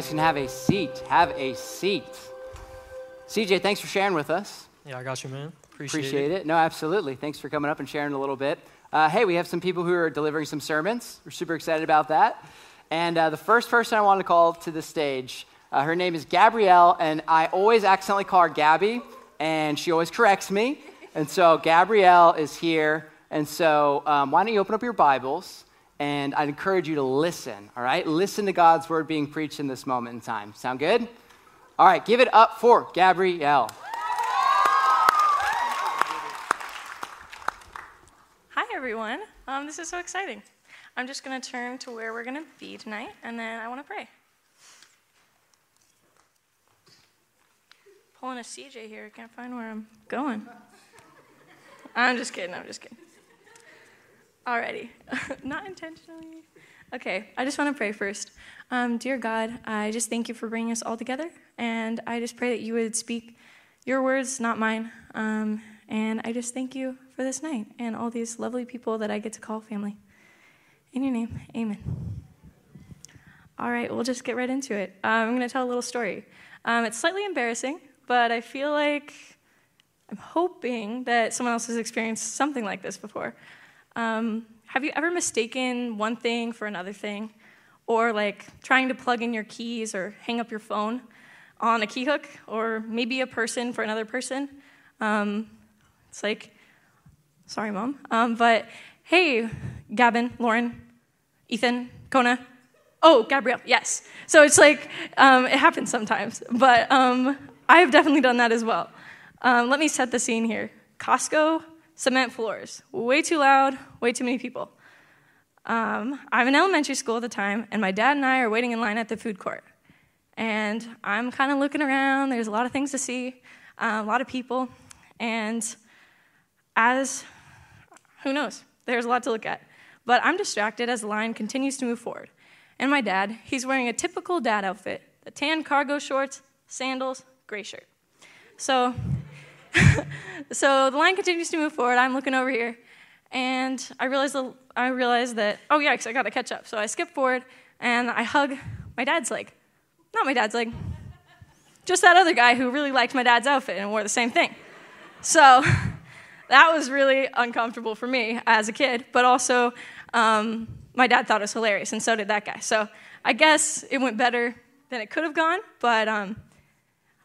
guys can have a seat. Have a seat. CJ, thanks for sharing with us. Yeah, I got you, man. Appreciate, Appreciate it. No, absolutely. Thanks for coming up and sharing a little bit. Uh, hey, we have some people who are delivering some sermons. We're super excited about that. And uh, the first person I wanted to call to the stage, uh, her name is Gabrielle, and I always accidentally call her Gabby, and she always corrects me. And so Gabrielle is here. And so um, why don't you open up your Bibles? And I'd encourage you to listen, all right? Listen to God's word being preached in this moment in time. Sound good? All right, give it up for Gabrielle. Hi, everyone. Um, this is so exciting. I'm just going to turn to where we're going to be tonight, and then I want to pray. Pulling a CJ here. I can't find where I'm going. I'm just kidding. I'm just kidding. Alrighty. Not intentionally. Okay, I just want to pray first. Um, dear God, I just thank you for bringing us all together, and I just pray that you would speak your words, not mine. Um, and I just thank you for this night and all these lovely people that I get to call family. In your name, amen. All right, we'll just get right into it. Um, I'm going to tell a little story. Um, it's slightly embarrassing, but I feel like I'm hoping that someone else has experienced something like this before. Um, have you ever mistaken one thing for another thing? Or like trying to plug in your keys or hang up your phone on a key hook? Or maybe a person for another person? Um, it's like, sorry, mom. Um, but hey, Gavin, Lauren, Ethan, Kona. Oh, Gabrielle, yes. So it's like, um, it happens sometimes. But um, I've definitely done that as well. Um, let me set the scene here Costco cement floors. Way too loud, way too many people. Um, I'm in elementary school at the time, and my dad and I are waiting in line at the food court. And I'm kind of looking around, there's a lot of things to see, uh, a lot of people. And as, who knows, there's a lot to look at. But I'm distracted as the line continues to move forward. And my dad, he's wearing a typical dad outfit the tan cargo shorts, sandals, gray shirt. So so the line continues to move forward. I'm looking over here, and I realize the, I realize that oh yikes, I got to catch up. So I skip forward and I hug my dad's leg, not my dad's leg, just that other guy who really liked my dad's outfit and wore the same thing. So that was really uncomfortable for me as a kid, but also um, my dad thought it was hilarious, and so did that guy. So I guess it went better than it could have gone, but. Um,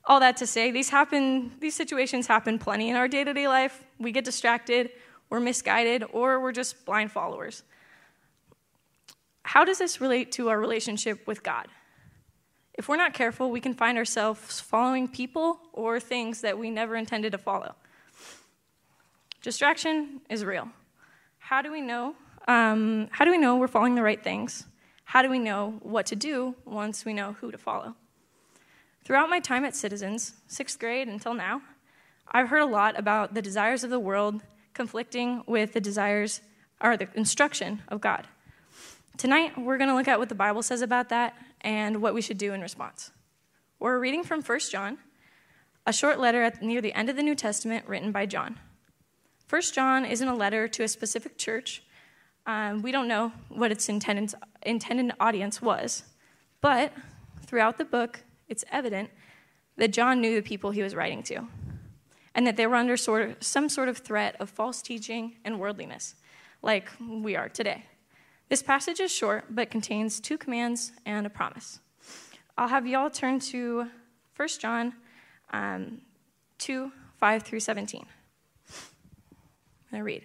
all that to say, these happen, these situations happen plenty in our day-to-day life. We get distracted, we're misguided, or we're just blind followers. How does this relate to our relationship with God? If we're not careful, we can find ourselves following people or things that we never intended to follow. Distraction is real. How do we know? Um, how do we know we're following the right things? How do we know what to do once we know who to follow? Throughout my time at Citizens, sixth grade until now, I've heard a lot about the desires of the world conflicting with the desires or the instruction of God. Tonight, we're going to look at what the Bible says about that and what we should do in response. We're reading from 1 John, a short letter at near the end of the New Testament written by John. 1 John isn't a letter to a specific church. Um, we don't know what its intended, intended audience was, but throughout the book, it's evident that John knew the people he was writing to, and that they were under sort of, some sort of threat of false teaching and worldliness, like we are today. This passage is short, but contains two commands and a promise. I'll have y'all turn to 1 John um, 2 5 through 17. I read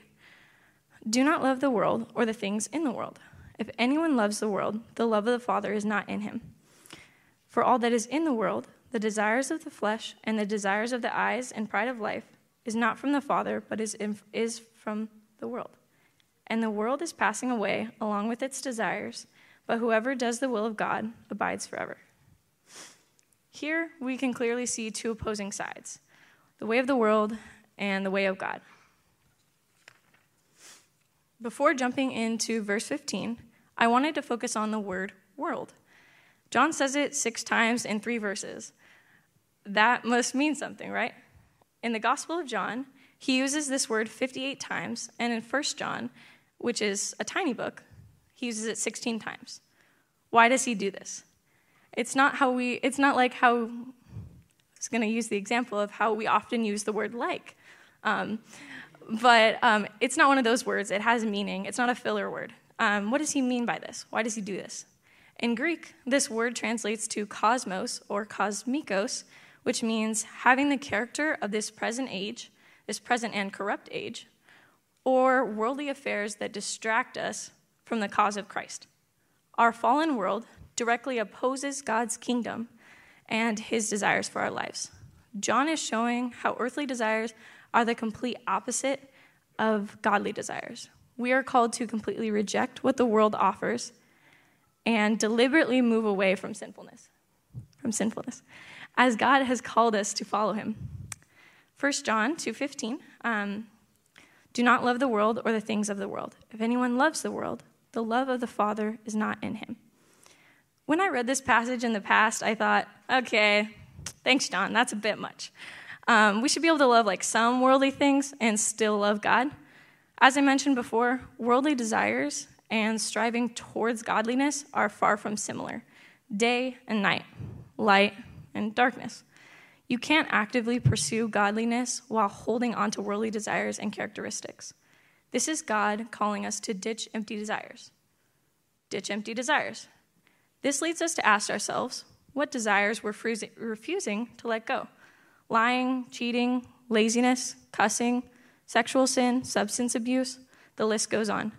Do not love the world or the things in the world. If anyone loves the world, the love of the Father is not in him. For all that is in the world, the desires of the flesh and the desires of the eyes and pride of life, is not from the Father, but is, in, is from the world. And the world is passing away along with its desires, but whoever does the will of God abides forever. Here we can clearly see two opposing sides the way of the world and the way of God. Before jumping into verse 15, I wanted to focus on the word world. John says it six times in three verses. That must mean something, right? In the Gospel of John, he uses this word 58 times, and in 1 John, which is a tiny book, he uses it 16 times. Why does he do this? It's not how we, it's not like how, I was going to use the example of how we often use the word like. Um, but um, it's not one of those words. It has meaning, it's not a filler word. Um, what does he mean by this? Why does he do this? In Greek, this word translates to cosmos or kosmikos, which means having the character of this present age, this present and corrupt age, or worldly affairs that distract us from the cause of Christ. Our fallen world directly opposes God's kingdom and his desires for our lives. John is showing how earthly desires are the complete opposite of godly desires. We are called to completely reject what the world offers and deliberately move away from sinfulness. From sinfulness, as God has called us to follow Him. 1 John 2:15. Um, Do not love the world or the things of the world. If anyone loves the world, the love of the Father is not in him. When I read this passage in the past, I thought, okay, thanks, John. That's a bit much. Um, we should be able to love like some worldly things and still love God. As I mentioned before, worldly desires and striving towards godliness are far from similar day and night, light and darkness. You can't actively pursue godliness while holding on to worldly desires and characteristics. This is God calling us to ditch empty desires. Ditch empty desires. This leads us to ask ourselves what desires we're refusing to let go lying, cheating, laziness, cussing, sexual sin, substance abuse, the list goes on.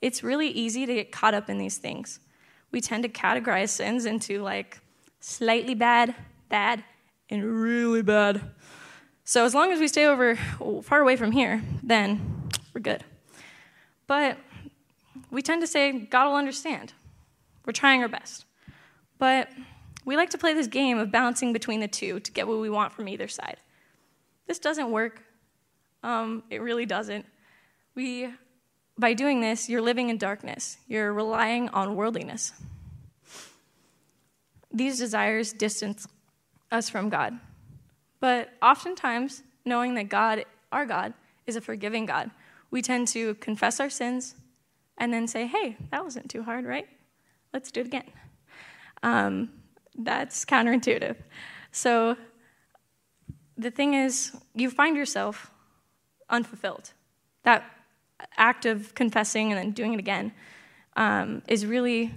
It's really easy to get caught up in these things. We tend to categorize sins into like slightly bad, bad, and really bad. So as long as we stay over far away from here, then we're good. But we tend to say God will understand. We're trying our best. But we like to play this game of balancing between the two to get what we want from either side. This doesn't work. Um, it really doesn't. We, by doing this, you're living in darkness. You're relying on worldliness. These desires distance us from God. But oftentimes, knowing that God, our God, is a forgiving God, we tend to confess our sins and then say, hey, that wasn't too hard, right? Let's do it again. Um, that's counterintuitive. So the thing is, you find yourself unfulfilled. That act of confessing and then doing it again um, is really,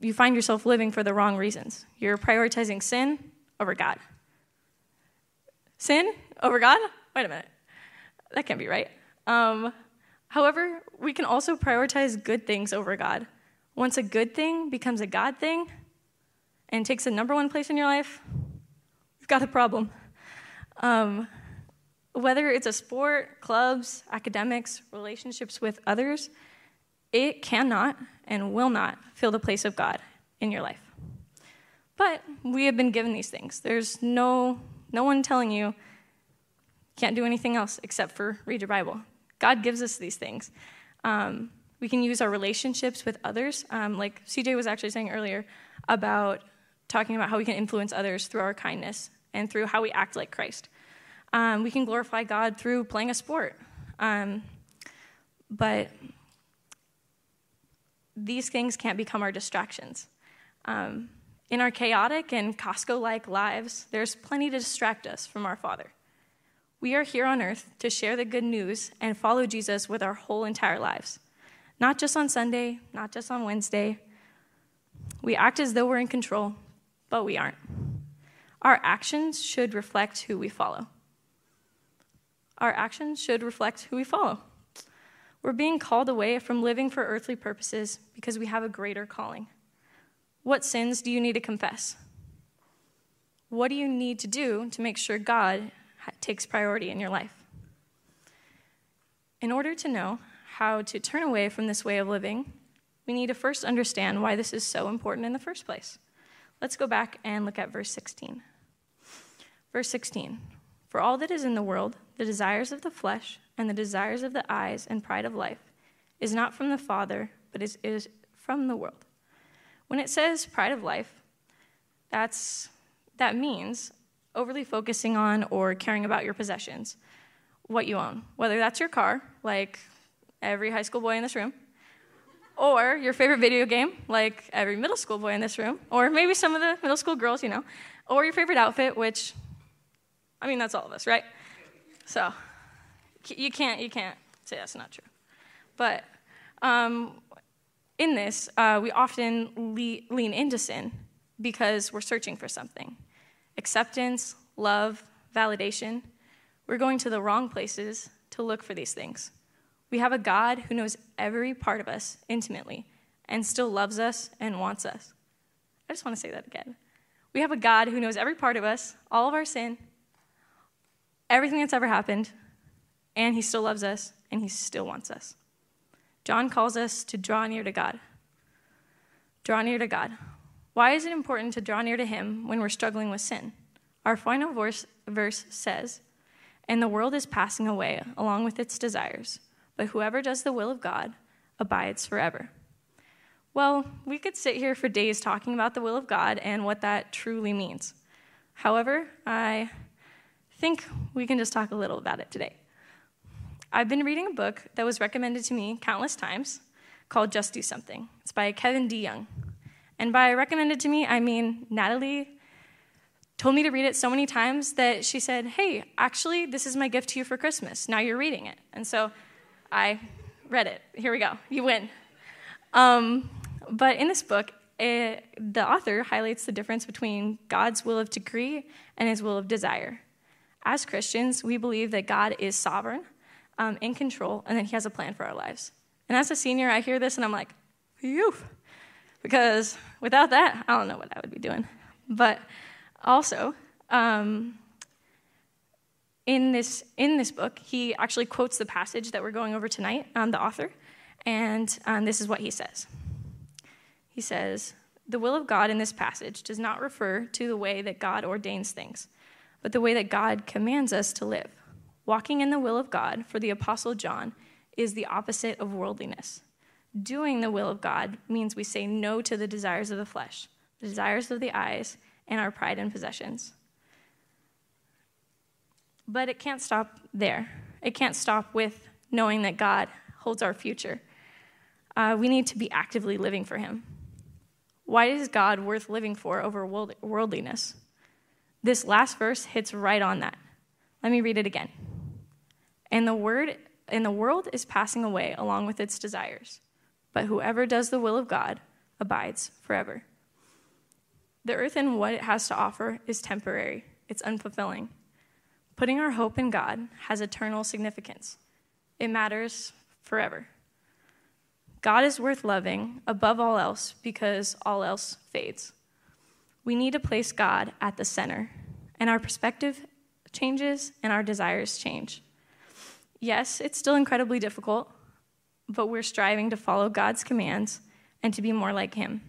you find yourself living for the wrong reasons. You're prioritizing sin over God. Sin over God? Wait a minute. That can't be right. Um, however, we can also prioritize good things over God. Once a good thing becomes a God thing, and takes the number one place in your life, you've got a problem. Um, whether it's a sport, clubs, academics, relationships with others, it cannot and will not fill the place of God in your life. But we have been given these things. There's no, no one telling you can't do anything else except for read your Bible. God gives us these things. Um, we can use our relationships with others, um, like CJ was actually saying earlier about talking about how we can influence others through our kindness and through how we act like Christ. Um, we can glorify God through playing a sport. Um, but these things can't become our distractions. Um, in our chaotic and Costco like lives, there's plenty to distract us from our Father. We are here on earth to share the good news and follow Jesus with our whole entire lives. Not just on Sunday, not just on Wednesday. We act as though we're in control, but we aren't. Our actions should reflect who we follow. Our actions should reflect who we follow. We're being called away from living for earthly purposes because we have a greater calling. What sins do you need to confess? What do you need to do to make sure God takes priority in your life? In order to know how to turn away from this way of living, we need to first understand why this is so important in the first place. Let's go back and look at verse 16. Verse 16 For all that is in the world, the desires of the flesh, and the desires of the eyes, and pride of life, is not from the Father, but is, is from the world. When it says pride of life, that's, that means overly focusing on or caring about your possessions, what you own, whether that's your car, like every high school boy in this room, or your favorite video game, like every middle school boy in this room, or maybe some of the middle school girls, you know, or your favorite outfit, which, I mean, that's all of us, right? So, you can't, you can't say that's not true. But um, in this, uh, we often le- lean into sin because we're searching for something acceptance, love, validation. We're going to the wrong places to look for these things. We have a God who knows every part of us intimately and still loves us and wants us. I just want to say that again. We have a God who knows every part of us, all of our sin, everything that's ever happened, and he still loves us and he still wants us. John calls us to draw near to God. Draw near to God. Why is it important to draw near to him when we're struggling with sin? Our final verse, verse says, And the world is passing away along with its desires, but whoever does the will of God abides forever. Well, we could sit here for days talking about the will of God and what that truly means. However, I think we can just talk a little about it today. I've been reading a book that was recommended to me countless times called Just Do Something. It's by Kevin DeYoung. And by recommended to me, I mean Natalie told me to read it so many times that she said, Hey, actually, this is my gift to you for Christmas. Now you're reading it. And so I read it. Here we go. You win. Um, but in this book, it, the author highlights the difference between God's will of decree and his will of desire. As Christians, we believe that God is sovereign um, in control, and that He has a plan for our lives. And as a senior, I hear this and I'm like, phew, because without that, I don't know what I would be doing. But also, um, in this in this book, he actually quotes the passage that we're going over tonight, um, the author, and um, this is what he says. He says, "The will of God in this passage does not refer to the way that God ordains things, but the way that God commands us to live." Walking in the will of God for the Apostle John is the opposite of worldliness. Doing the will of God means we say no to the desires of the flesh, the desires of the eyes, and our pride and possessions. But it can't stop there. It can't stop with knowing that God holds our future. Uh, we need to be actively living for Him. Why is God worth living for over worldliness? This last verse hits right on that. Let me read it again. And the word and the world is passing away along with its desires. But whoever does the will of God abides forever. The earth and what it has to offer is temporary, it's unfulfilling. Putting our hope in God has eternal significance, it matters forever. God is worth loving above all else because all else fades. We need to place God at the center, and our perspective changes and our desires change. Yes, it's still incredibly difficult, but we're striving to follow God's commands and to be more like Him.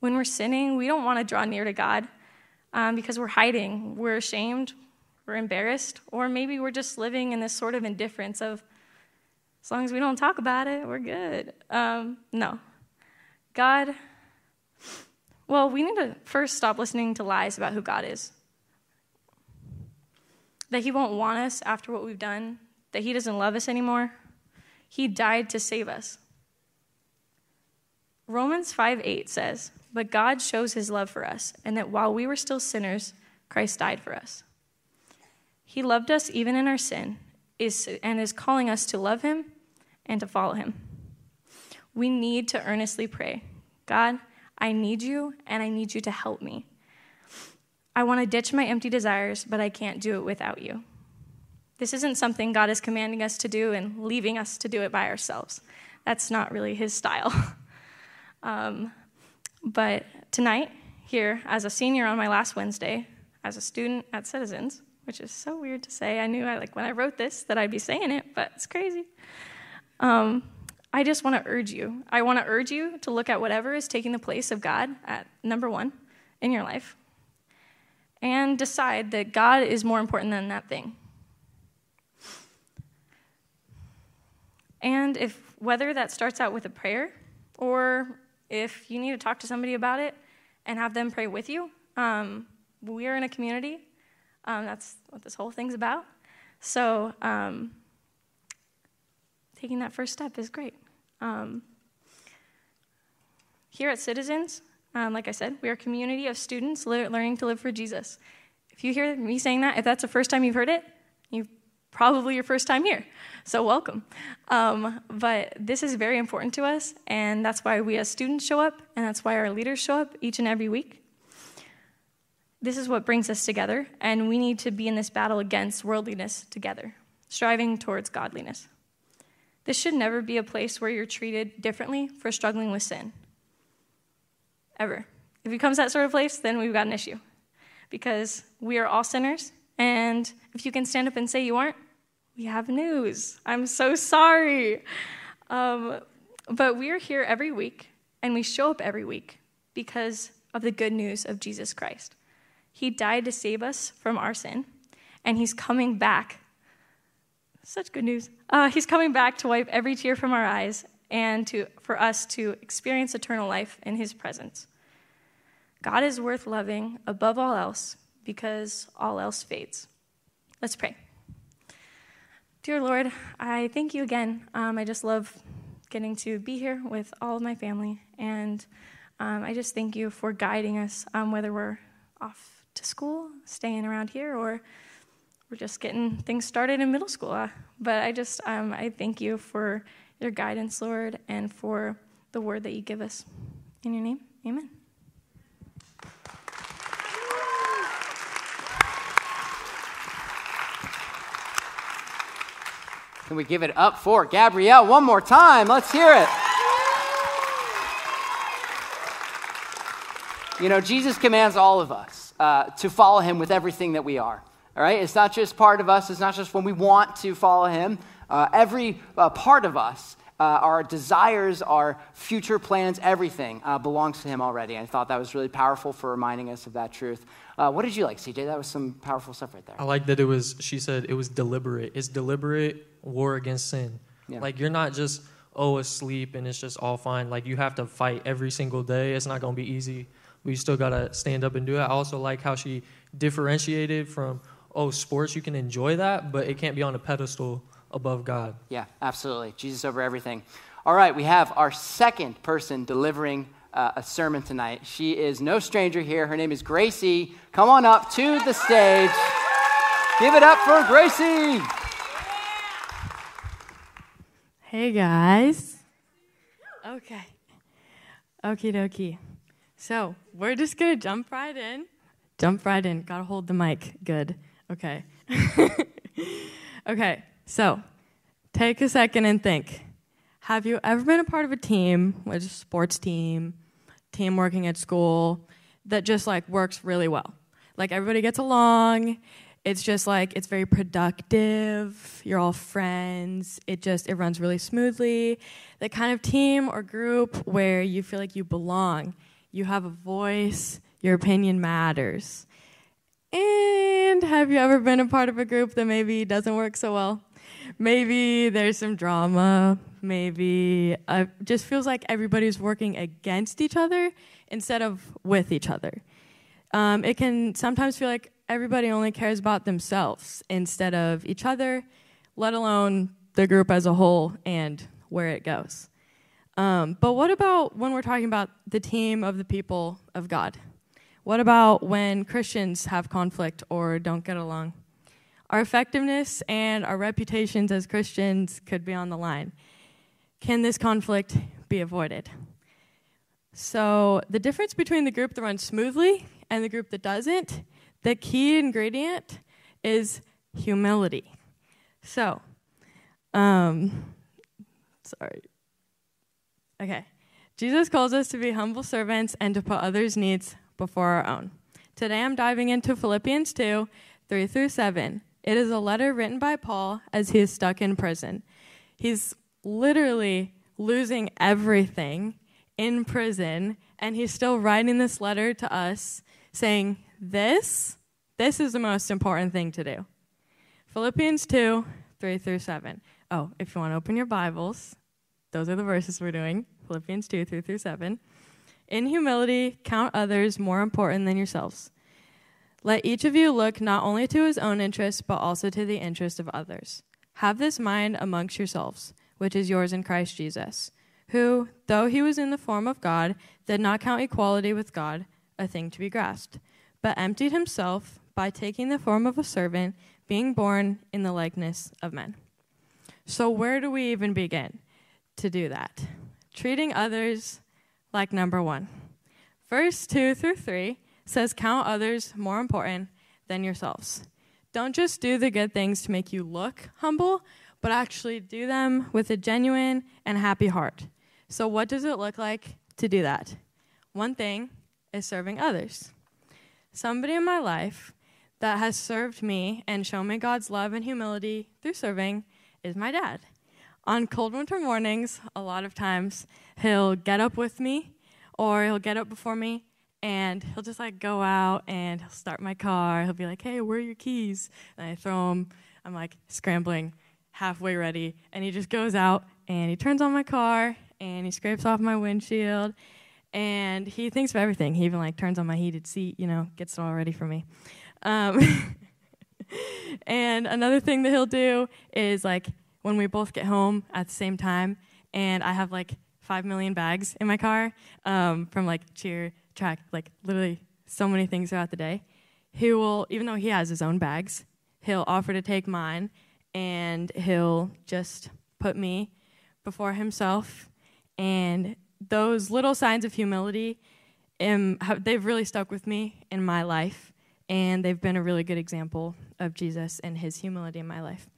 When we're sinning, we don't want to draw near to God um, because we're hiding, we're ashamed, we're embarrassed, or maybe we're just living in this sort of indifference of, as long as we don't talk about it, we're good. Um, no. God, well, we need to first stop listening to lies about who God is. That He won't want us after what we've done, that he doesn't love us anymore. He died to save us. Romans 5 8 says, But God shows his love for us, and that while we were still sinners, Christ died for us. He loved us even in our sin is, and is calling us to love him and to follow him. We need to earnestly pray God, I need you, and I need you to help me. I want to ditch my empty desires, but I can't do it without you. This isn't something God is commanding us to do and leaving us to do it by ourselves. That's not really his style. um, but tonight, here, as a senior on my last Wednesday, as a student at Citizens, which is so weird to say. I knew I, like when I wrote this that I'd be saying it, but it's crazy. Um, I just want to urge you. I want to urge you to look at whatever is taking the place of God at number one in your life and decide that God is more important than that thing. And if whether that starts out with a prayer or if you need to talk to somebody about it and have them pray with you, um, we are in a community. Um, that's what this whole thing's about. So um, taking that first step is great. Um, Here at Citizens, um, like I said, we are a community of students learning to live for Jesus. If you hear me saying that, if that's the first time you've heard it, you probably your first time here. So welcome. Um, but this is very important to us, and that's why we as students show up, and that's why our leaders show up each and every week. This is what brings us together, and we need to be in this battle against worldliness together, striving towards godliness. This should never be a place where you're treated differently for struggling with sin. Ever. If it becomes that sort of place, then we've got an issue. Because we are all sinners, and if you can stand up and say you aren't, we have news. I'm so sorry. Um, but we are here every week, and we show up every week because of the good news of Jesus Christ. He died to save us from our sin, and He's coming back. Such good news. Uh, he's coming back to wipe every tear from our eyes and to, for us to experience eternal life in His presence. God is worth loving above all else because all else fades. Let's pray. Dear Lord, I thank you again. Um, I just love getting to be here with all of my family, and um, I just thank you for guiding us, um, whether we're off to school, staying around here, or we're just getting things started in middle school. Uh, but I just, um, I thank you for your guidance, Lord, and for the word that you give us. In your name, amen. Can we give it up for Gabrielle one more time? Let's hear it. You know, Jesus commands all of us uh, to follow him with everything that we are. All right? It's not just part of us, it's not just when we want to follow him. Uh, every uh, part of us, uh, our desires, our future plans, everything uh, belongs to him already. I thought that was really powerful for reminding us of that truth. Uh, what did you like, CJ? That was some powerful stuff right there. I like that it was, she said it was deliberate. It's deliberate war against sin. Yeah. Like you're not just, oh, asleep and it's just all fine. Like you have to fight every single day. It's not going to be easy. We still got to stand up and do it. I also like how she differentiated from, oh, sports, you can enjoy that, but it can't be on a pedestal above God. Yeah, absolutely. Jesus over everything. All right, we have our second person delivering uh, a sermon tonight. She is no stranger here. Her name is Gracie. Come on up to the stage. Give it up for Gracie. Hey guys. Okay. Okie dokie. So we're just gonna jump right in. Jump right in. Gotta hold the mic. Good. Okay. okay. So take a second and think. Have you ever been a part of a team, which a sports team, team working at school, that just like works really well? Like everybody gets along. It's just like it's very productive. You're all friends. It just it runs really smoothly. The kind of team or group where you feel like you belong. You have a voice. Your opinion matters. And have you ever been a part of a group that maybe doesn't work so well? Maybe there's some drama. Maybe uh, it just feels like everybody's working against each other instead of with each other. Um, it can sometimes feel like everybody only cares about themselves instead of each other, let alone the group as a whole and where it goes. Um, but what about when we're talking about the team of the people of God? What about when Christians have conflict or don't get along? Our effectiveness and our reputations as Christians could be on the line. Can this conflict be avoided? So, the difference between the group that runs smoothly and the group that doesn't, the key ingredient is humility. So, um, sorry. Okay. Jesus calls us to be humble servants and to put others' needs before our own. Today I'm diving into Philippians 2 3 through 7. It is a letter written by Paul as he is stuck in prison. He's literally losing everything in prison, and he's still writing this letter to us saying, This, this is the most important thing to do. Philippians 2 3 through 7. Oh, if you want to open your Bibles, those are the verses we're doing Philippians 2 3 through 7. In humility, count others more important than yourselves. Let each of you look not only to his own interest, but also to the interest of others. Have this mind amongst yourselves, which is yours in Christ Jesus, who, though he was in the form of God, did not count equality with God a thing to be grasped, but emptied himself by taking the form of a servant, being born in the likeness of men. So, where do we even begin to do that? Treating others like number one. Verse 2 through 3 says, Count others more important than yourselves. Don't just do the good things to make you look humble, but actually do them with a genuine and happy heart. So, what does it look like to do that? One thing is serving others. Somebody in my life that has served me and shown me God's love and humility through serving is my dad. On cold winter mornings, a lot of times, he'll get up with me or he'll get up before me and he'll just like go out and he'll start my car. He'll be like, hey, where are your keys? And I throw them. I'm like scrambling, halfway ready. And he just goes out and he turns on my car and he scrapes off my windshield and he thinks of everything. He even like turns on my heated seat, you know, gets it all ready for me. Um, and another thing that he'll do is like when we both get home at the same time, and I have like five million bags in my car um, from like cheer, track, like literally so many things throughout the day. He will, even though he has his own bags, he'll offer to take mine, and he'll just put me before himself and those little signs of humility, um, they've really stuck with me in my life, and they've been a really good example of Jesus and his humility in my life.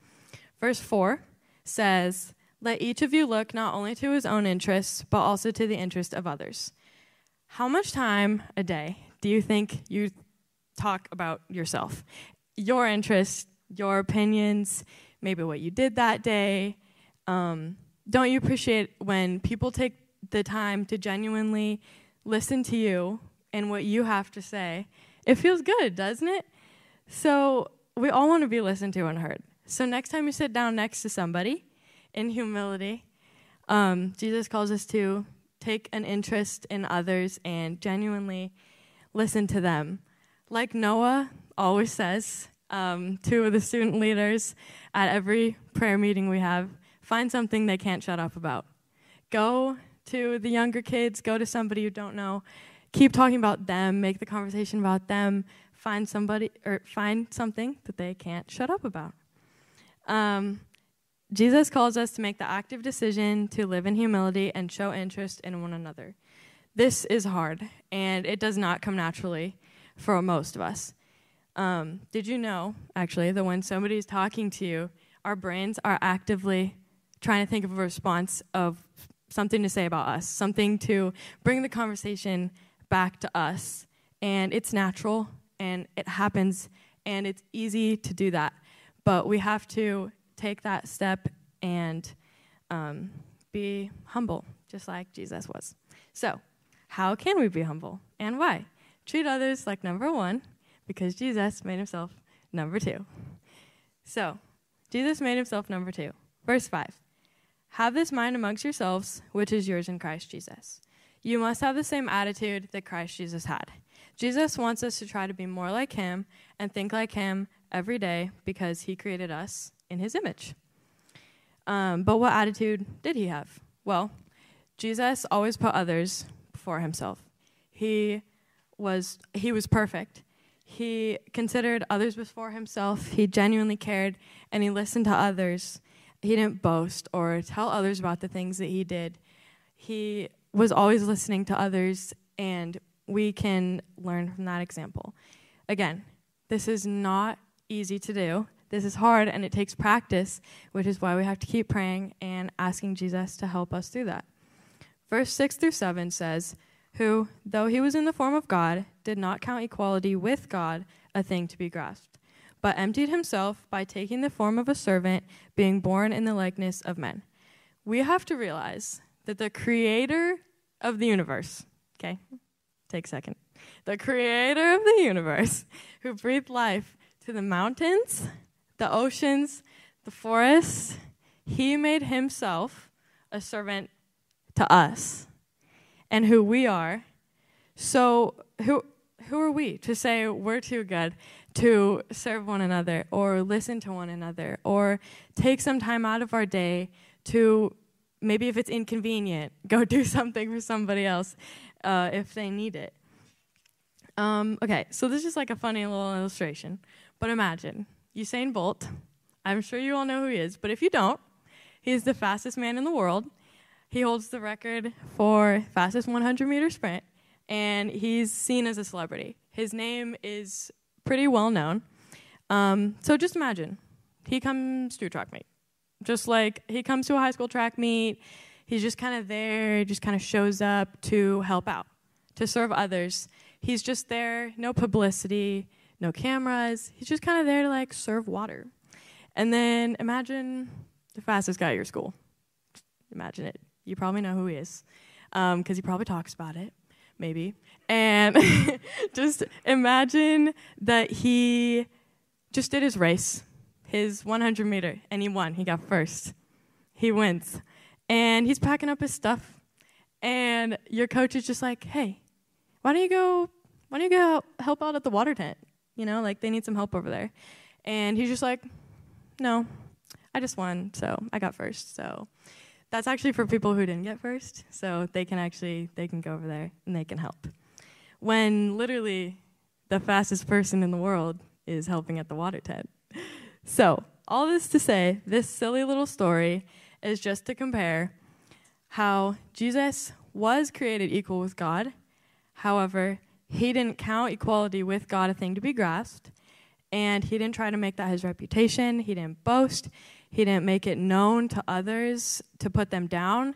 Verse 4 says, Let each of you look not only to his own interests, but also to the interest of others. How much time a day do you think you talk about yourself? Your interests, your opinions, maybe what you did that day. Um, don't you appreciate when people take the time to genuinely listen to you and what you have to say? It feels good, doesn't it? So, we all want to be listened to and heard. So, next time you sit down next to somebody in humility, um, Jesus calls us to take an interest in others and genuinely listen to them. Like Noah always says um, to the student leaders at every prayer meeting we have, Find something they can't shut up about. Go to the younger kids, go to somebody you don't know. Keep talking about them, make the conversation about them. Find somebody or find something that they can't shut up about. Um, Jesus calls us to make the active decision to live in humility and show interest in one another. This is hard, and it does not come naturally for most of us. Um, did you know, actually, that when somebody's talking to you, our brains are actively trying to think of a response of something to say about us, something to bring the conversation back to us. And it's natural and it happens and it's easy to do that. But we have to take that step and um, be humble, just like Jesus was. So, how can we be humble and why? Treat others like number one, because Jesus made himself number two. So, Jesus made himself number two. Verse 5 have this mind amongst yourselves, which is yours in Christ Jesus. You must have the same attitude that Christ Jesus had. Jesus wants us to try to be more like him and think like him every day because he created us in his image. Um, but what attitude did he have? Well, Jesus always put others before himself. He was he was perfect. He considered others before himself. He genuinely cared and he listened to others he didn't boast or tell others about the things that he did. He was always listening to others, and we can learn from that example. Again, this is not easy to do. This is hard and it takes practice, which is why we have to keep praying and asking Jesus to help us through that. Verse 6 through 7 says, Who, though he was in the form of God, did not count equality with God a thing to be grasped but emptied himself by taking the form of a servant, being born in the likeness of men. We have to realize that the creator of the universe, okay, take a second, the creator of the universe, who breathed life to the mountains, the oceans, the forests, he made himself a servant to us and who we are. So, who, who are we to say we're too good to serve one another or listen to one another or take some time out of our day to maybe if it's inconvenient, go do something for somebody else uh, if they need it. Um, okay, so this is like a funny little illustration. But imagine Usain Bolt. I'm sure you all know who he is, but if you don't, he's the fastest man in the world. He holds the record for fastest 100 meter sprint, and he's seen as a celebrity. His name is pretty well known. Um, so just imagine he comes to a track meet. Just like he comes to a high school track meet, he's just kind of there, just kind of shows up to help out, to serve others. He's just there, no publicity, no cameras. He's just kind of there to like serve water. And then imagine the fastest guy at your school. Imagine it. You probably know who he is because um, he probably talks about it, maybe. And just imagine that he just did his race, his 100 meter, and he won. He got first. He wins. And he's packing up his stuff. And your coach is just like, hey, why don't you go, why don't you go help out at the water tent? You know, like they need some help over there. And he's just like, no, I just won, so I got first. So that's actually for people who didn't get first. So they can actually, they can go over there and they can help. When literally the fastest person in the world is helping at the water tent. So, all this to say, this silly little story is just to compare how Jesus was created equal with God. However, he didn't count equality with God a thing to be grasped, and he didn't try to make that his reputation. He didn't boast. He didn't make it known to others to put them down.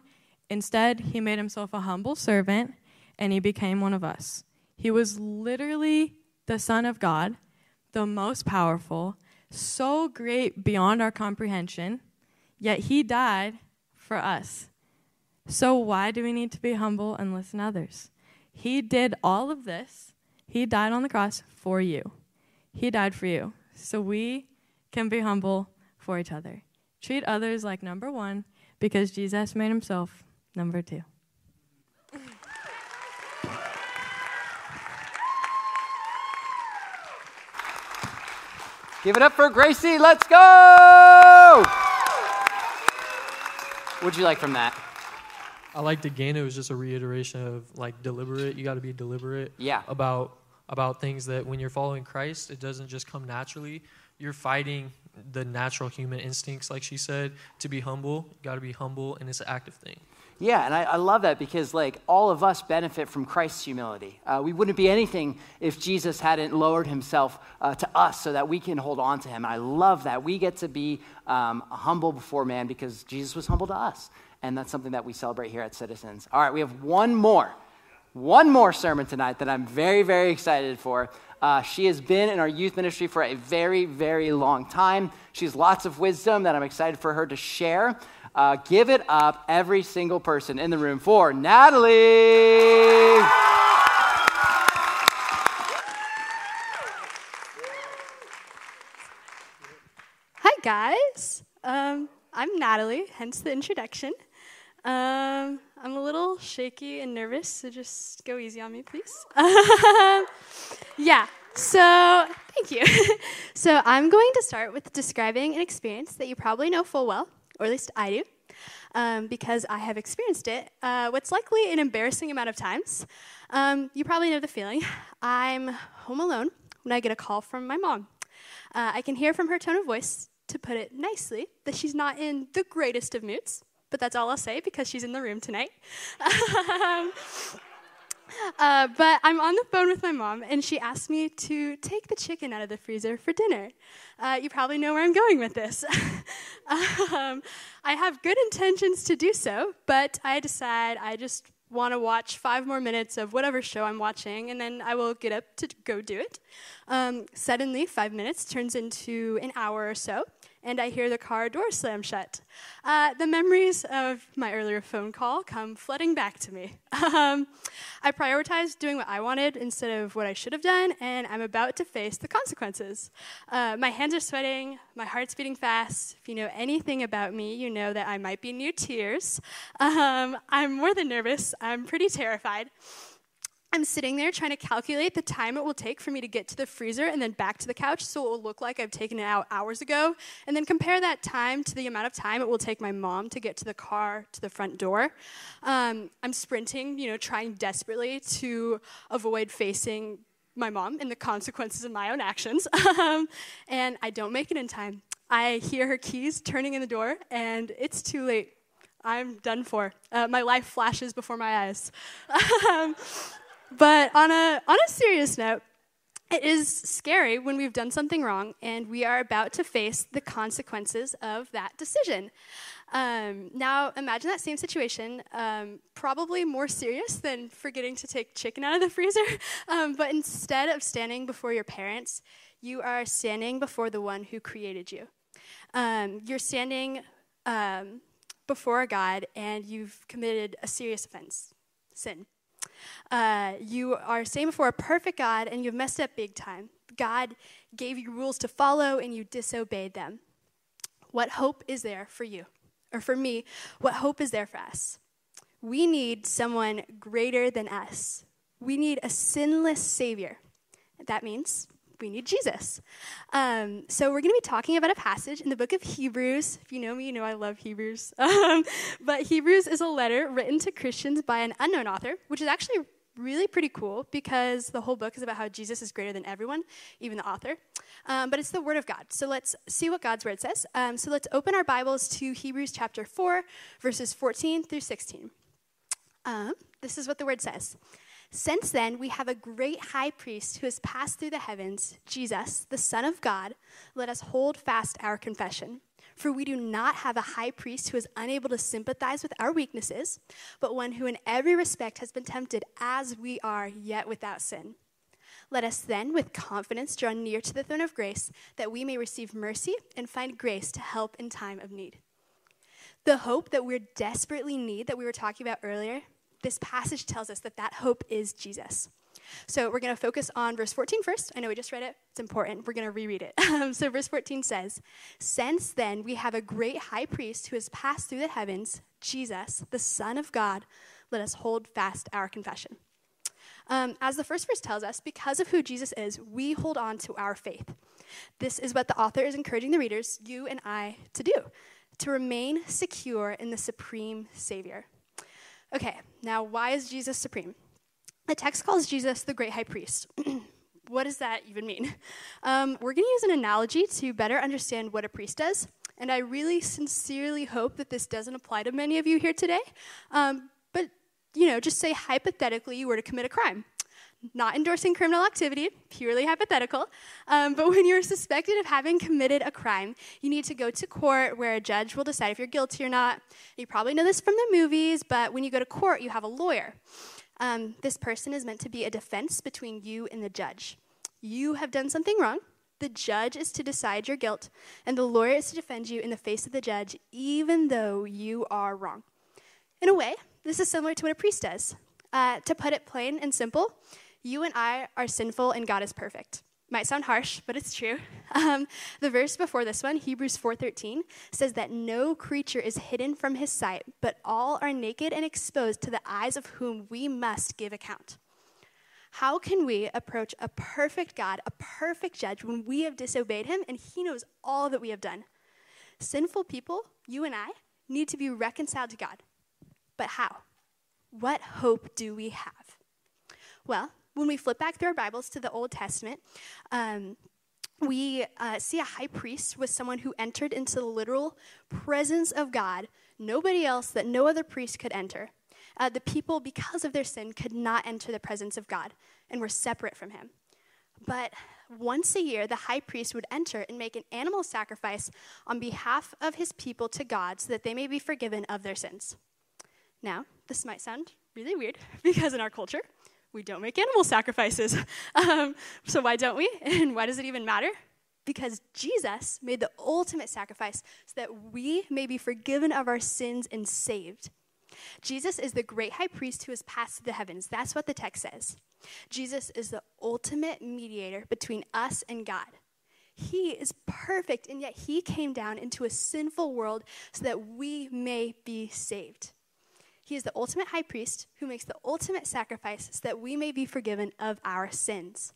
Instead, he made himself a humble servant and he became one of us. He was literally the Son of God the most powerful, so great beyond our comprehension, yet he died for us. So why do we need to be humble and listen to others? He did all of this. He died on the cross for you. He died for you. So we can be humble for each other. Treat others like number one because Jesus made himself number two. Give it up for Gracie. Let's go. What'd you like from that? I liked again. It was just a reiteration of like deliberate. You got to be deliberate. Yeah. About about things that when you're following Christ, it doesn't just come naturally. You're fighting the natural human instincts, like she said, to be humble. You got to be humble, and it's an active thing. Yeah, and I, I, love that because, like, all of us benefit from Christ's humility. Uh, we wouldn't be anything if Jesus hadn't lowered himself uh, to us so that we can hold on to him. And I love that. We get to be um, humble before man because Jesus was humble to us. And that's something that we celebrate here at Citizens. All right, we have one more, one more sermon tonight that I'm very, very excited for. Uh, she has been in our youth ministry for a very, very long time. She has lots of wisdom that I'm excited for her to share. Uh, give it up, every single person in the room, for Natalie. Hi, guys. Um, I'm Natalie, hence the introduction. Um, I'm a little shaky and nervous, so just go easy on me, please. yeah, so thank you. so I'm going to start with describing an experience that you probably know full well or at least I do, um, because I have experienced it. Uh, what's likely an embarrassing amount of times. Um, you probably know the feeling. I'm home alone when I get a call from my mom. Uh, I can hear from her tone of voice, to put it nicely, that she's not in the greatest of moods, but that's all I'll say because she's in the room tonight. Um, uh, but I'm on the phone with my mom, and she asked me to take the chicken out of the freezer for dinner. Uh, you probably know where I'm going with this. um, I have good intentions to do so, but I decide I just want to watch five more minutes of whatever show I'm watching, and then I will get up to go do it. Um, suddenly, five minutes turns into an hour or so and I hear the car door slam shut. Uh, the memories of my earlier phone call come flooding back to me. Um, I prioritized doing what I wanted instead of what I should have done, and I'm about to face the consequences. Uh, my hands are sweating, my heart's beating fast. If you know anything about me, you know that I might be near tears. Um, I'm more than nervous, I'm pretty terrified. I'm sitting there trying to calculate the time it will take for me to get to the freezer and then back to the couch so it will look like I've taken it out hours ago. And then compare that time to the amount of time it will take my mom to get to the car to the front door. Um, I'm sprinting, you know, trying desperately to avoid facing my mom and the consequences of my own actions. Um, and I don't make it in time. I hear her keys turning in the door, and it's too late. I'm done for. Uh, my life flashes before my eyes. But on a, on a serious note, it is scary when we've done something wrong and we are about to face the consequences of that decision. Um, now, imagine that same situation, um, probably more serious than forgetting to take chicken out of the freezer. Um, but instead of standing before your parents, you are standing before the one who created you. Um, you're standing um, before God and you've committed a serious offense, sin. Uh, you are standing before a perfect God and you've messed up big time. God gave you rules to follow and you disobeyed them. What hope is there for you? Or for me, what hope is there for us? We need someone greater than us. We need a sinless Savior. That means we need Jesus. Um, so we're going to be talking about a passage in the book of Hebrews. If you know me, you know I love Hebrews. Um, but Hebrews is a letter written to Christians by an unknown author, which is actually really pretty cool because the whole book is about how Jesus is greater than everyone, even the author. Um, but it's the Word of God. So let's see what God's Word says. Um, so let's open our Bibles to Hebrews chapter 4, verses 14 through 16. Um, this is what the Word says. Since then, we have a great high priest who has passed through the heavens, Jesus, the Son of God. Let us hold fast our confession. For we do not have a high priest who is unable to sympathize with our weaknesses, but one who in every respect has been tempted as we are, yet without sin. Let us then, with confidence, draw near to the throne of grace, that we may receive mercy and find grace to help in time of need. The hope that we desperately need, that we were talking about earlier, this passage tells us that that hope is Jesus. So we're going to focus on verse 14 first. I know we just read it, it's important. We're going to reread it. So, verse 14 says, Since then we have a great high priest who has passed through the heavens, Jesus, the Son of God, let us hold fast our confession. Um, as the first verse tells us, because of who Jesus is, we hold on to our faith. This is what the author is encouraging the readers, you and I, to do to remain secure in the supreme Savior. Okay, now why is Jesus supreme? The text calls Jesus the great high priest. what does that even mean? Um, we're going to use an analogy to better understand what a priest does. And I really sincerely hope that this doesn't apply to many of you here today. Um, but, you know, just say hypothetically you were to commit a crime not endorsing criminal activity, purely hypothetical. Um, but when you're suspected of having committed a crime, you need to go to court where a judge will decide if you're guilty or not. You probably know this from the movies, but when you go to court, you have a lawyer. Um, this person is meant to be a defense between you and the judge. You have done something wrong. The judge is to decide your guilt, and the lawyer is to defend you in the face of the judge, even though you are wrong. In a way, this is similar to what a priest does. Uh, to put it plain and simple, you and I are sinful and God is perfect. Might sound harsh, but it's true. Um, the verse before this one, Hebrews 4:13, says that no creature is hidden from his sight, but all are naked and exposed to the eyes of whom we must give account. How can we approach a perfect God, a perfect judge, when we have disobeyed him and he knows all that we have done? Sinful people, you and I, need to be reconciled to God. But how? What hope do we have? Well, when we flip back through our Bibles to the Old Testament, um, we uh, see a high priest was someone who entered into the literal presence of God, nobody else that no other priest could enter. Uh, the people, because of their sin, could not enter the presence of God and were separate from him. But once a year, the high priest would enter and make an animal sacrifice on behalf of his people to God so that they may be forgiven of their sins. Now, this might sound really weird because in our culture, we don't make animal sacrifices. Um, so why don't we? And why does it even matter? Because Jesus made the ultimate sacrifice so that we may be forgiven of our sins and saved. Jesus is the great high priest who has passed through the heavens. That's what the text says. Jesus is the ultimate mediator between us and God. He is perfect, and yet he came down into a sinful world so that we may be saved. He is the ultimate high priest who makes the ultimate sacrifice so that we may be forgiven of our sins.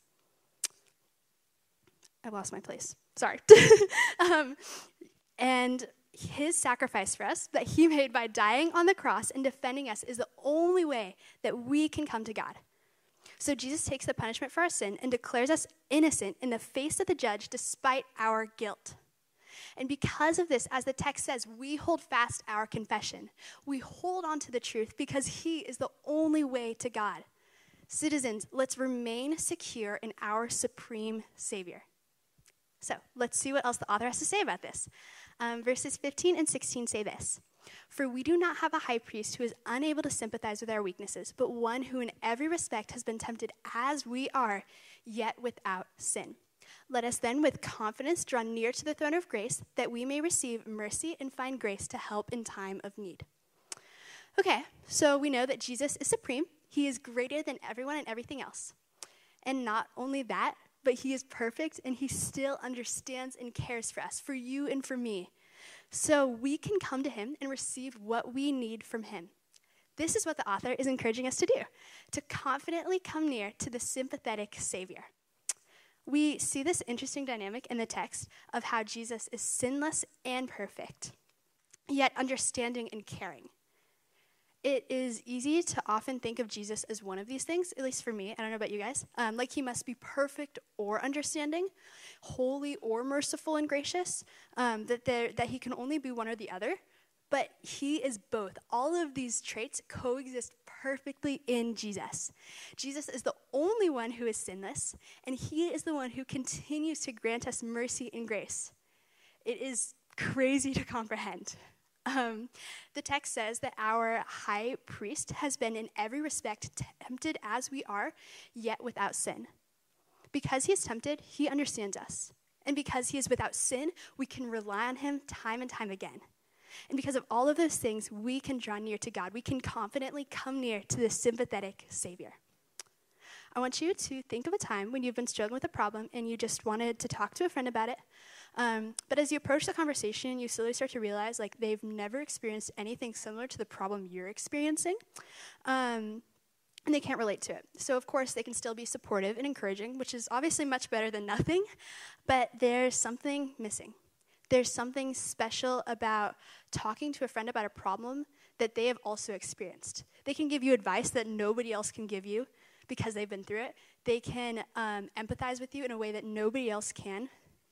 I lost my place. Sorry. um, and his sacrifice for us that he made by dying on the cross and defending us is the only way that we can come to God. So Jesus takes the punishment for our sin and declares us innocent in the face of the judge despite our guilt. And because of this, as the text says, we hold fast our confession. We hold on to the truth because He is the only way to God. Citizens, let's remain secure in our supreme Savior. So let's see what else the author has to say about this. Um, verses 15 and 16 say this For we do not have a high priest who is unable to sympathize with our weaknesses, but one who in every respect has been tempted as we are, yet without sin. Let us then with confidence draw near to the throne of grace, that we may receive mercy and find grace to help in time of need. Okay, so we know that Jesus is supreme. He is greater than everyone and everything else. And not only that, but he is perfect and he still understands and cares for us, for you and for me. So we can come to him and receive what we need from him. This is what the author is encouraging us to do to confidently come near to the sympathetic Savior. We see this interesting dynamic in the text of how Jesus is sinless and perfect, yet understanding and caring it is easy to often think of Jesus as one of these things, at least for me. I don't know about you guys. Um, like he must be perfect or understanding, holy or merciful and gracious, um, that, there, that he can only be one or the other. But he is both. All of these traits coexist perfectly in Jesus. Jesus is the only one who is sinless, and he is the one who continues to grant us mercy and grace. It is crazy to comprehend. Um, the text says that our high priest has been in every respect tempted as we are, yet without sin. Because he is tempted, he understands us. And because he is without sin, we can rely on him time and time again. And because of all of those things, we can draw near to God. We can confidently come near to the sympathetic Savior. I want you to think of a time when you've been struggling with a problem and you just wanted to talk to a friend about it, um, but as you approach the conversation, you slowly start to realize like they've never experienced anything similar to the problem you're experiencing. Um, and they can't relate to it. So, of course, they can still be supportive and encouraging, which is obviously much better than nothing, but there's something missing. There's something special about talking to a friend about a problem that they have also experienced. They can give you advice that nobody else can give you because they've been through it. They can um, empathize with you in a way that nobody else can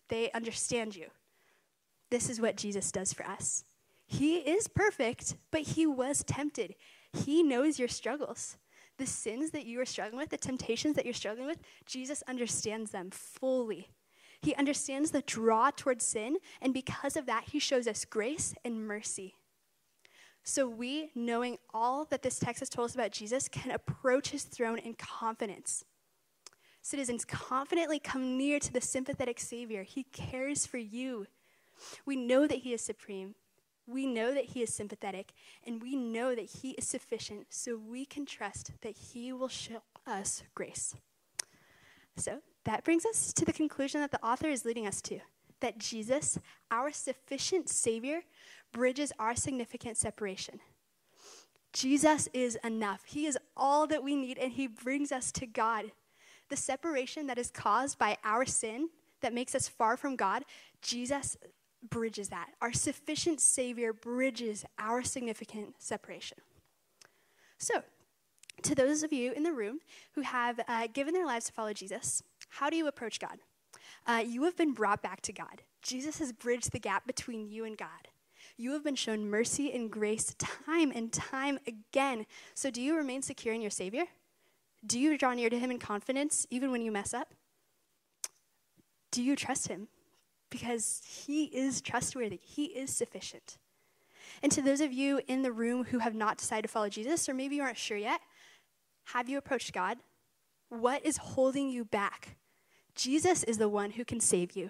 they understand you. This is what Jesus does for us. He is perfect, but he was tempted. He knows your struggles. The sins that you are struggling with, the temptations that you're struggling with, Jesus understands them fully. He understands the draw towards sin, and because of that, he shows us grace and mercy. So we, knowing all that this text has told us about Jesus, can approach his throne in confidence citizens confidently come near to the sympathetic Savior. He cares for you. We know that He is supreme. We know that He is sympathetic, and we know that He is sufficient, so we can trust that He will show us grace. So that brings us to the conclusion that the author is leading us to that Jesus, our sufficient Savior, bridges our significant separation. Jesus is enough. He is all that we need, and He brings us to God the separation that is caused by our sin that makes us far from God, Jesus bridges that. Our sufficient Savior bridges our significant separation. So, to those of you in the room who have uh, given their lives to follow Jesus, how do you approach God? Uh, you have been brought back to God. Jesus has bridged the gap between you and God. You have been shown mercy and grace time and time again. So, do you remain secure in your Savior? Do you draw near to him in confidence even when you mess up? Do you trust him? Because he is trustworthy, he is sufficient. And to those of you in the room who have not decided to follow Jesus, or maybe you aren't sure yet, have you approached God? What is holding you back? Jesus is the one who can save you,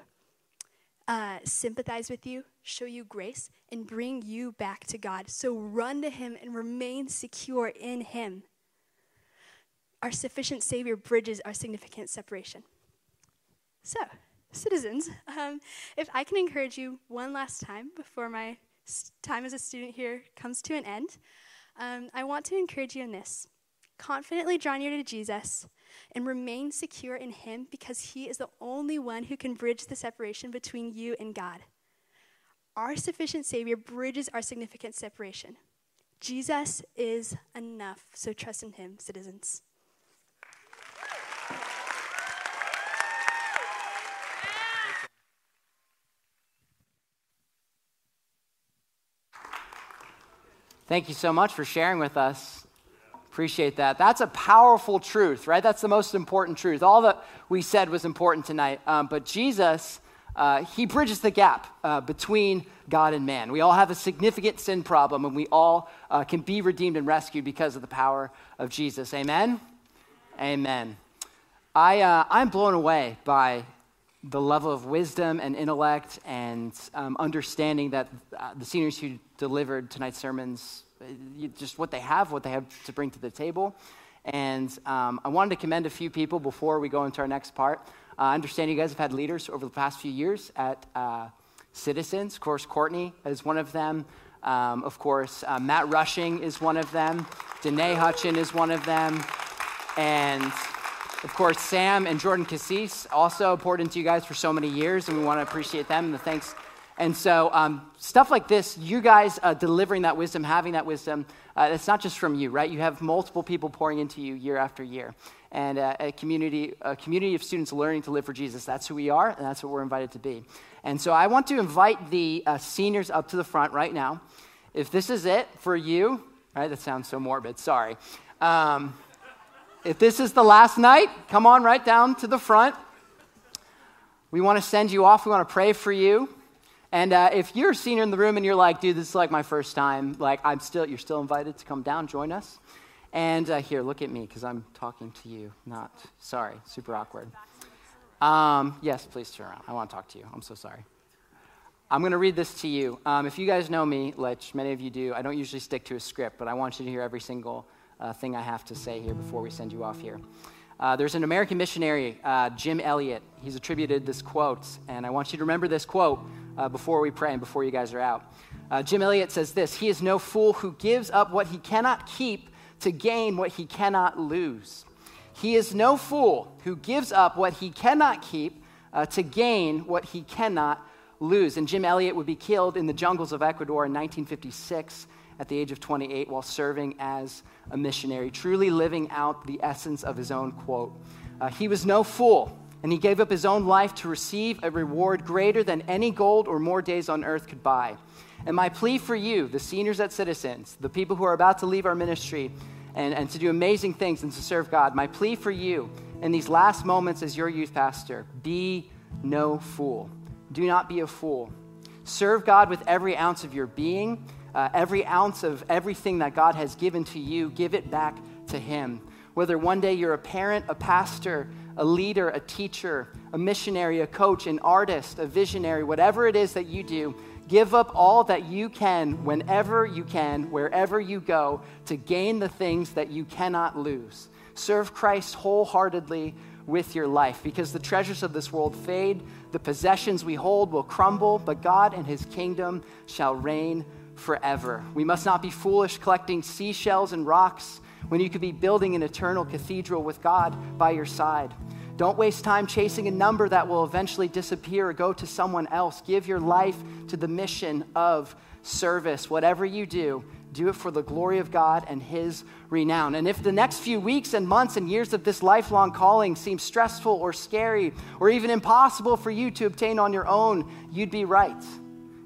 uh, sympathize with you, show you grace, and bring you back to God. So run to Him and remain secure in Him our sufficient Savior bridges our significant separation. So, citizens, um, if I can encourage you one last time before my time as a student here comes to an end, Um, I want to encourage you in this confidently draw near to Jesus and remain secure in Him because He is the only one who can bridge the separation between you and God. Our sufficient Savior bridges our significant separation. Jesus is enough, so trust in Him, citizens. Thank you so much for sharing with us. Appreciate that. That's a powerful truth, right? That's the most important truth. All that we said was important tonight. Um, but Jesus, uh, he bridges the gap uh, between God and man. We all have a significant sin problem, and we all uh, can be redeemed and rescued because of the power of Jesus. Amen? Amen. I, uh, I'm blown away by the level of wisdom and intellect and um, understanding that uh, the seniors who delivered tonight's sermons, just what they have, what they have to bring to the table. And um, I wanted to commend a few people before we go into our next part. Uh, I understand you guys have had leaders over the past few years at uh, Citizens. Of course, Courtney is one of them. Um, of course, uh, Matt Rushing is one of them. Danae Hutchin is one of them. And of course, Sam and Jordan Cassis also poured into you guys for so many years, and we want to appreciate them and the thanks and so, um, stuff like this, you guys uh, delivering that wisdom, having that wisdom, uh, it's not just from you, right? You have multiple people pouring into you year after year. And uh, a, community, a community of students learning to live for Jesus. That's who we are, and that's what we're invited to be. And so, I want to invite the uh, seniors up to the front right now. If this is it for you, right? That sounds so morbid, sorry. Um, if this is the last night, come on right down to the front. We want to send you off, we want to pray for you. And uh, if you're a senior in the room and you're like, dude, this is like my first time, like I'm still, you're still invited to come down, join us. And uh, here, look at me because I'm talking to you. Not sorry, super awkward. Um, yes, please turn around. I want to talk to you. I'm so sorry. I'm going to read this to you. Um, if you guys know me, which many of you do, I don't usually stick to a script, but I want you to hear every single uh, thing I have to say here before we send you off here. Uh, there's an American missionary, uh, Jim Elliot. He's attributed this quote, and I want you to remember this quote uh, before we pray and before you guys are out. Uh, Jim Elliot says this He is no fool who gives up what he cannot keep to gain what he cannot lose. He is no fool who gives up what he cannot keep uh, to gain what he cannot lose. And Jim Elliot would be killed in the jungles of Ecuador in 1956 at the age of 28 while serving as a missionary, truly living out the essence of his own quote. Uh, he was no fool, and he gave up his own life to receive a reward greater than any gold or more days on earth could buy. And my plea for you, the seniors at Citizens, the people who are about to leave our ministry and, and to do amazing things and to serve God, my plea for you in these last moments as your youth pastor be no fool. Do not be a fool. Serve God with every ounce of your being uh, every ounce of everything that God has given to you, give it back to Him. Whether one day you're a parent, a pastor, a leader, a teacher, a missionary, a coach, an artist, a visionary, whatever it is that you do, give up all that you can whenever you can, wherever you go, to gain the things that you cannot lose. Serve Christ wholeheartedly with your life because the treasures of this world fade, the possessions we hold will crumble, but God and His kingdom shall reign forever. We must not be foolish collecting seashells and rocks when you could be building an eternal cathedral with God by your side. Don't waste time chasing a number that will eventually disappear or go to someone else. Give your life to the mission of service. Whatever you do, do it for the glory of God and His renown. And if the next few weeks and months and years of this lifelong calling seem stressful or scary or even impossible for you to obtain on your own, you'd be right.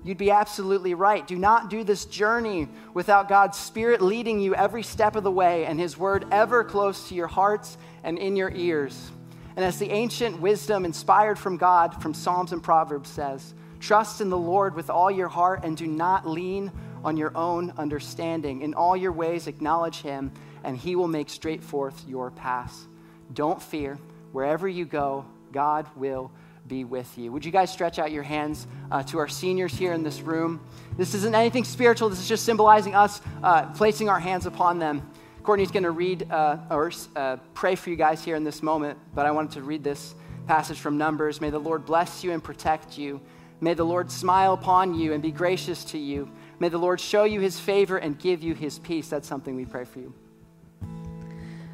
You'd be absolutely right. Do not do this journey without God's Spirit leading you every step of the way and His Word ever close to your hearts and in your ears. And as the ancient wisdom inspired from God from Psalms and Proverbs says, trust in the Lord with all your heart and do not lean on your own understanding. In all your ways, acknowledge Him, and He will make straight forth your paths. Don't fear. Wherever you go, God will be with you. Would you guys stretch out your hands uh, to our seniors here in this room? This isn't anything spiritual, this is just symbolizing us uh, placing our hands upon them. Courtney's going to read uh, or uh, pray for you guys here in this moment, but I wanted to read this passage from Numbers. May the Lord bless you and protect you. May the Lord smile upon you and be gracious to you. May the Lord show you his favor and give you his peace. That's something we pray for you.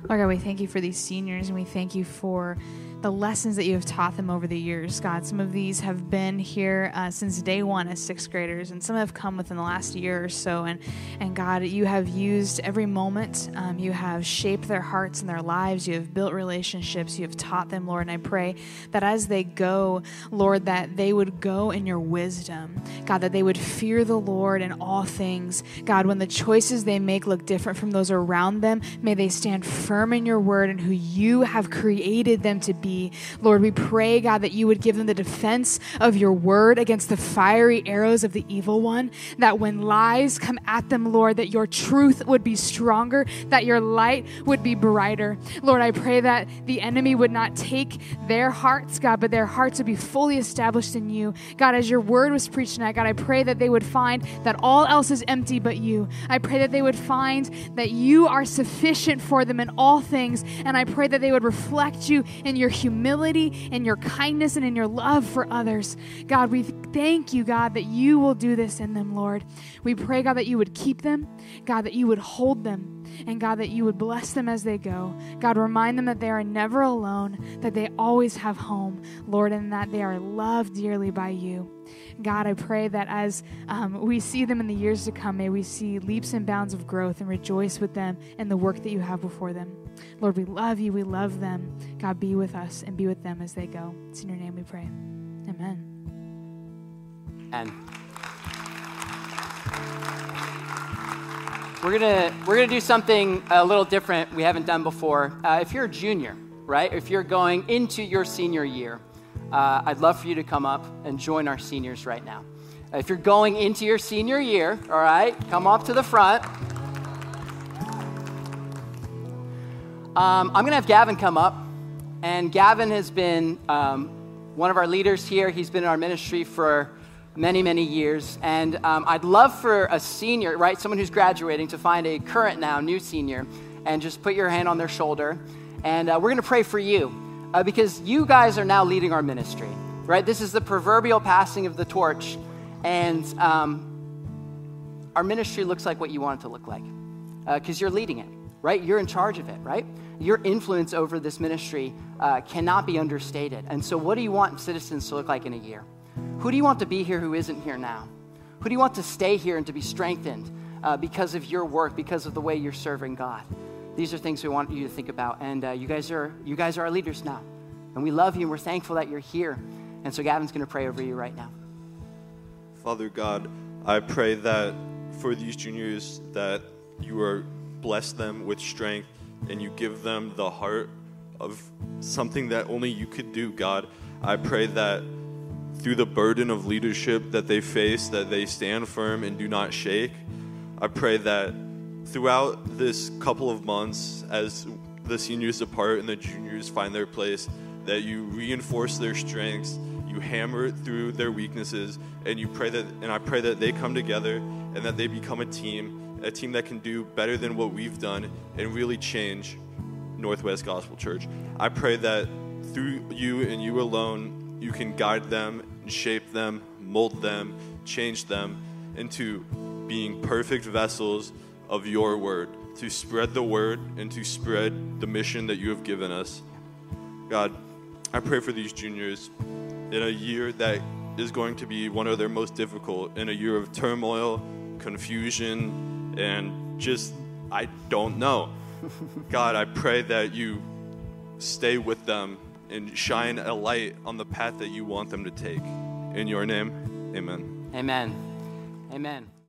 Lord God, we thank you for these seniors and we thank you for the lessons that you have taught them over the years, God. Some of these have been here uh, since day one as sixth graders, and some have come within the last year or so. And, and God, you have used every moment. Um, you have shaped their hearts and their lives. You have built relationships. You have taught them, Lord. And I pray that as they go, Lord, that they would go in your wisdom. God, that they would fear the Lord in all things. God, when the choices they make look different from those around them, may they stand firm in your word and who you have created them to be be. Lord, we pray, God, that you would give them the defense of your word against the fiery arrows of the evil one, that when lies come at them, Lord, that your truth would be stronger, that your light would be brighter. Lord, I pray that the enemy would not take their hearts, God, but their hearts would be fully established in you. God, as your word was preached tonight, God, I pray that they would find that all else is empty but you. I pray that they would find that you are sufficient for them in all things, and I pray that they would reflect you in your humility, and your kindness, and in your love for others. God, we thank you, God, that you will do this in them, Lord. We pray, God, that you would keep them, God, that you would hold them, and God, that you would bless them as they go. God, remind them that they are never alone, that they always have home, Lord, and that they are loved dearly by you. God, I pray that as um, we see them in the years to come, may we see leaps and bounds of growth and rejoice with them in the work that you have before them. Lord, we love you. We love them. God, be with us and be with them as they go. It's in your name we pray. Amen. And we're gonna we're gonna do something a little different we haven't done before. Uh, if you're a junior, right? If you're going into your senior year, uh, I'd love for you to come up and join our seniors right now. If you're going into your senior year, all right, come up to the front. Um, I'm going to have Gavin come up. And Gavin has been um, one of our leaders here. He's been in our ministry for many, many years. And um, I'd love for a senior, right, someone who's graduating, to find a current now, new senior, and just put your hand on their shoulder. And uh, we're going to pray for you uh, because you guys are now leading our ministry, right? This is the proverbial passing of the torch, and um, our ministry looks like what you want it to look like because uh, you're leading it, right? You're in charge of it, right? Your influence over this ministry uh, cannot be understated. And so, what do you want citizens to look like in a year? Who do you want to be here who isn't here now? Who do you want to stay here and to be strengthened uh, because of your work, because of the way you're serving God? These are things we want you to think about. And uh, you, guys are, you guys are our leaders now. And we love you and we're thankful that you're here. And so Gavin's going to pray over you right now. Father God, I pray that for these juniors that you are bless them with strength and you give them the heart of something that only you could do, God. I pray that through the burden of leadership that they face, that they stand firm and do not shake. I pray that throughout this couple of months, as the seniors depart and the juniors find their place, that you reinforce their strengths, you hammer through their weaknesses, and you pray that, and I pray that they come together and that they become a team, a team that can do better than what we've done and really change Northwest Gospel Church. I pray that through you and you alone, you can guide them, shape them, mold them, change them into being perfect vessels of your word, to spread the word and to spread the mission that you have given us. God, I pray for these juniors in a year that is going to be one of their most difficult, in a year of turmoil, confusion, and just, I don't know. God, I pray that you stay with them and shine a light on the path that you want them to take. In your name, amen. Amen. Amen.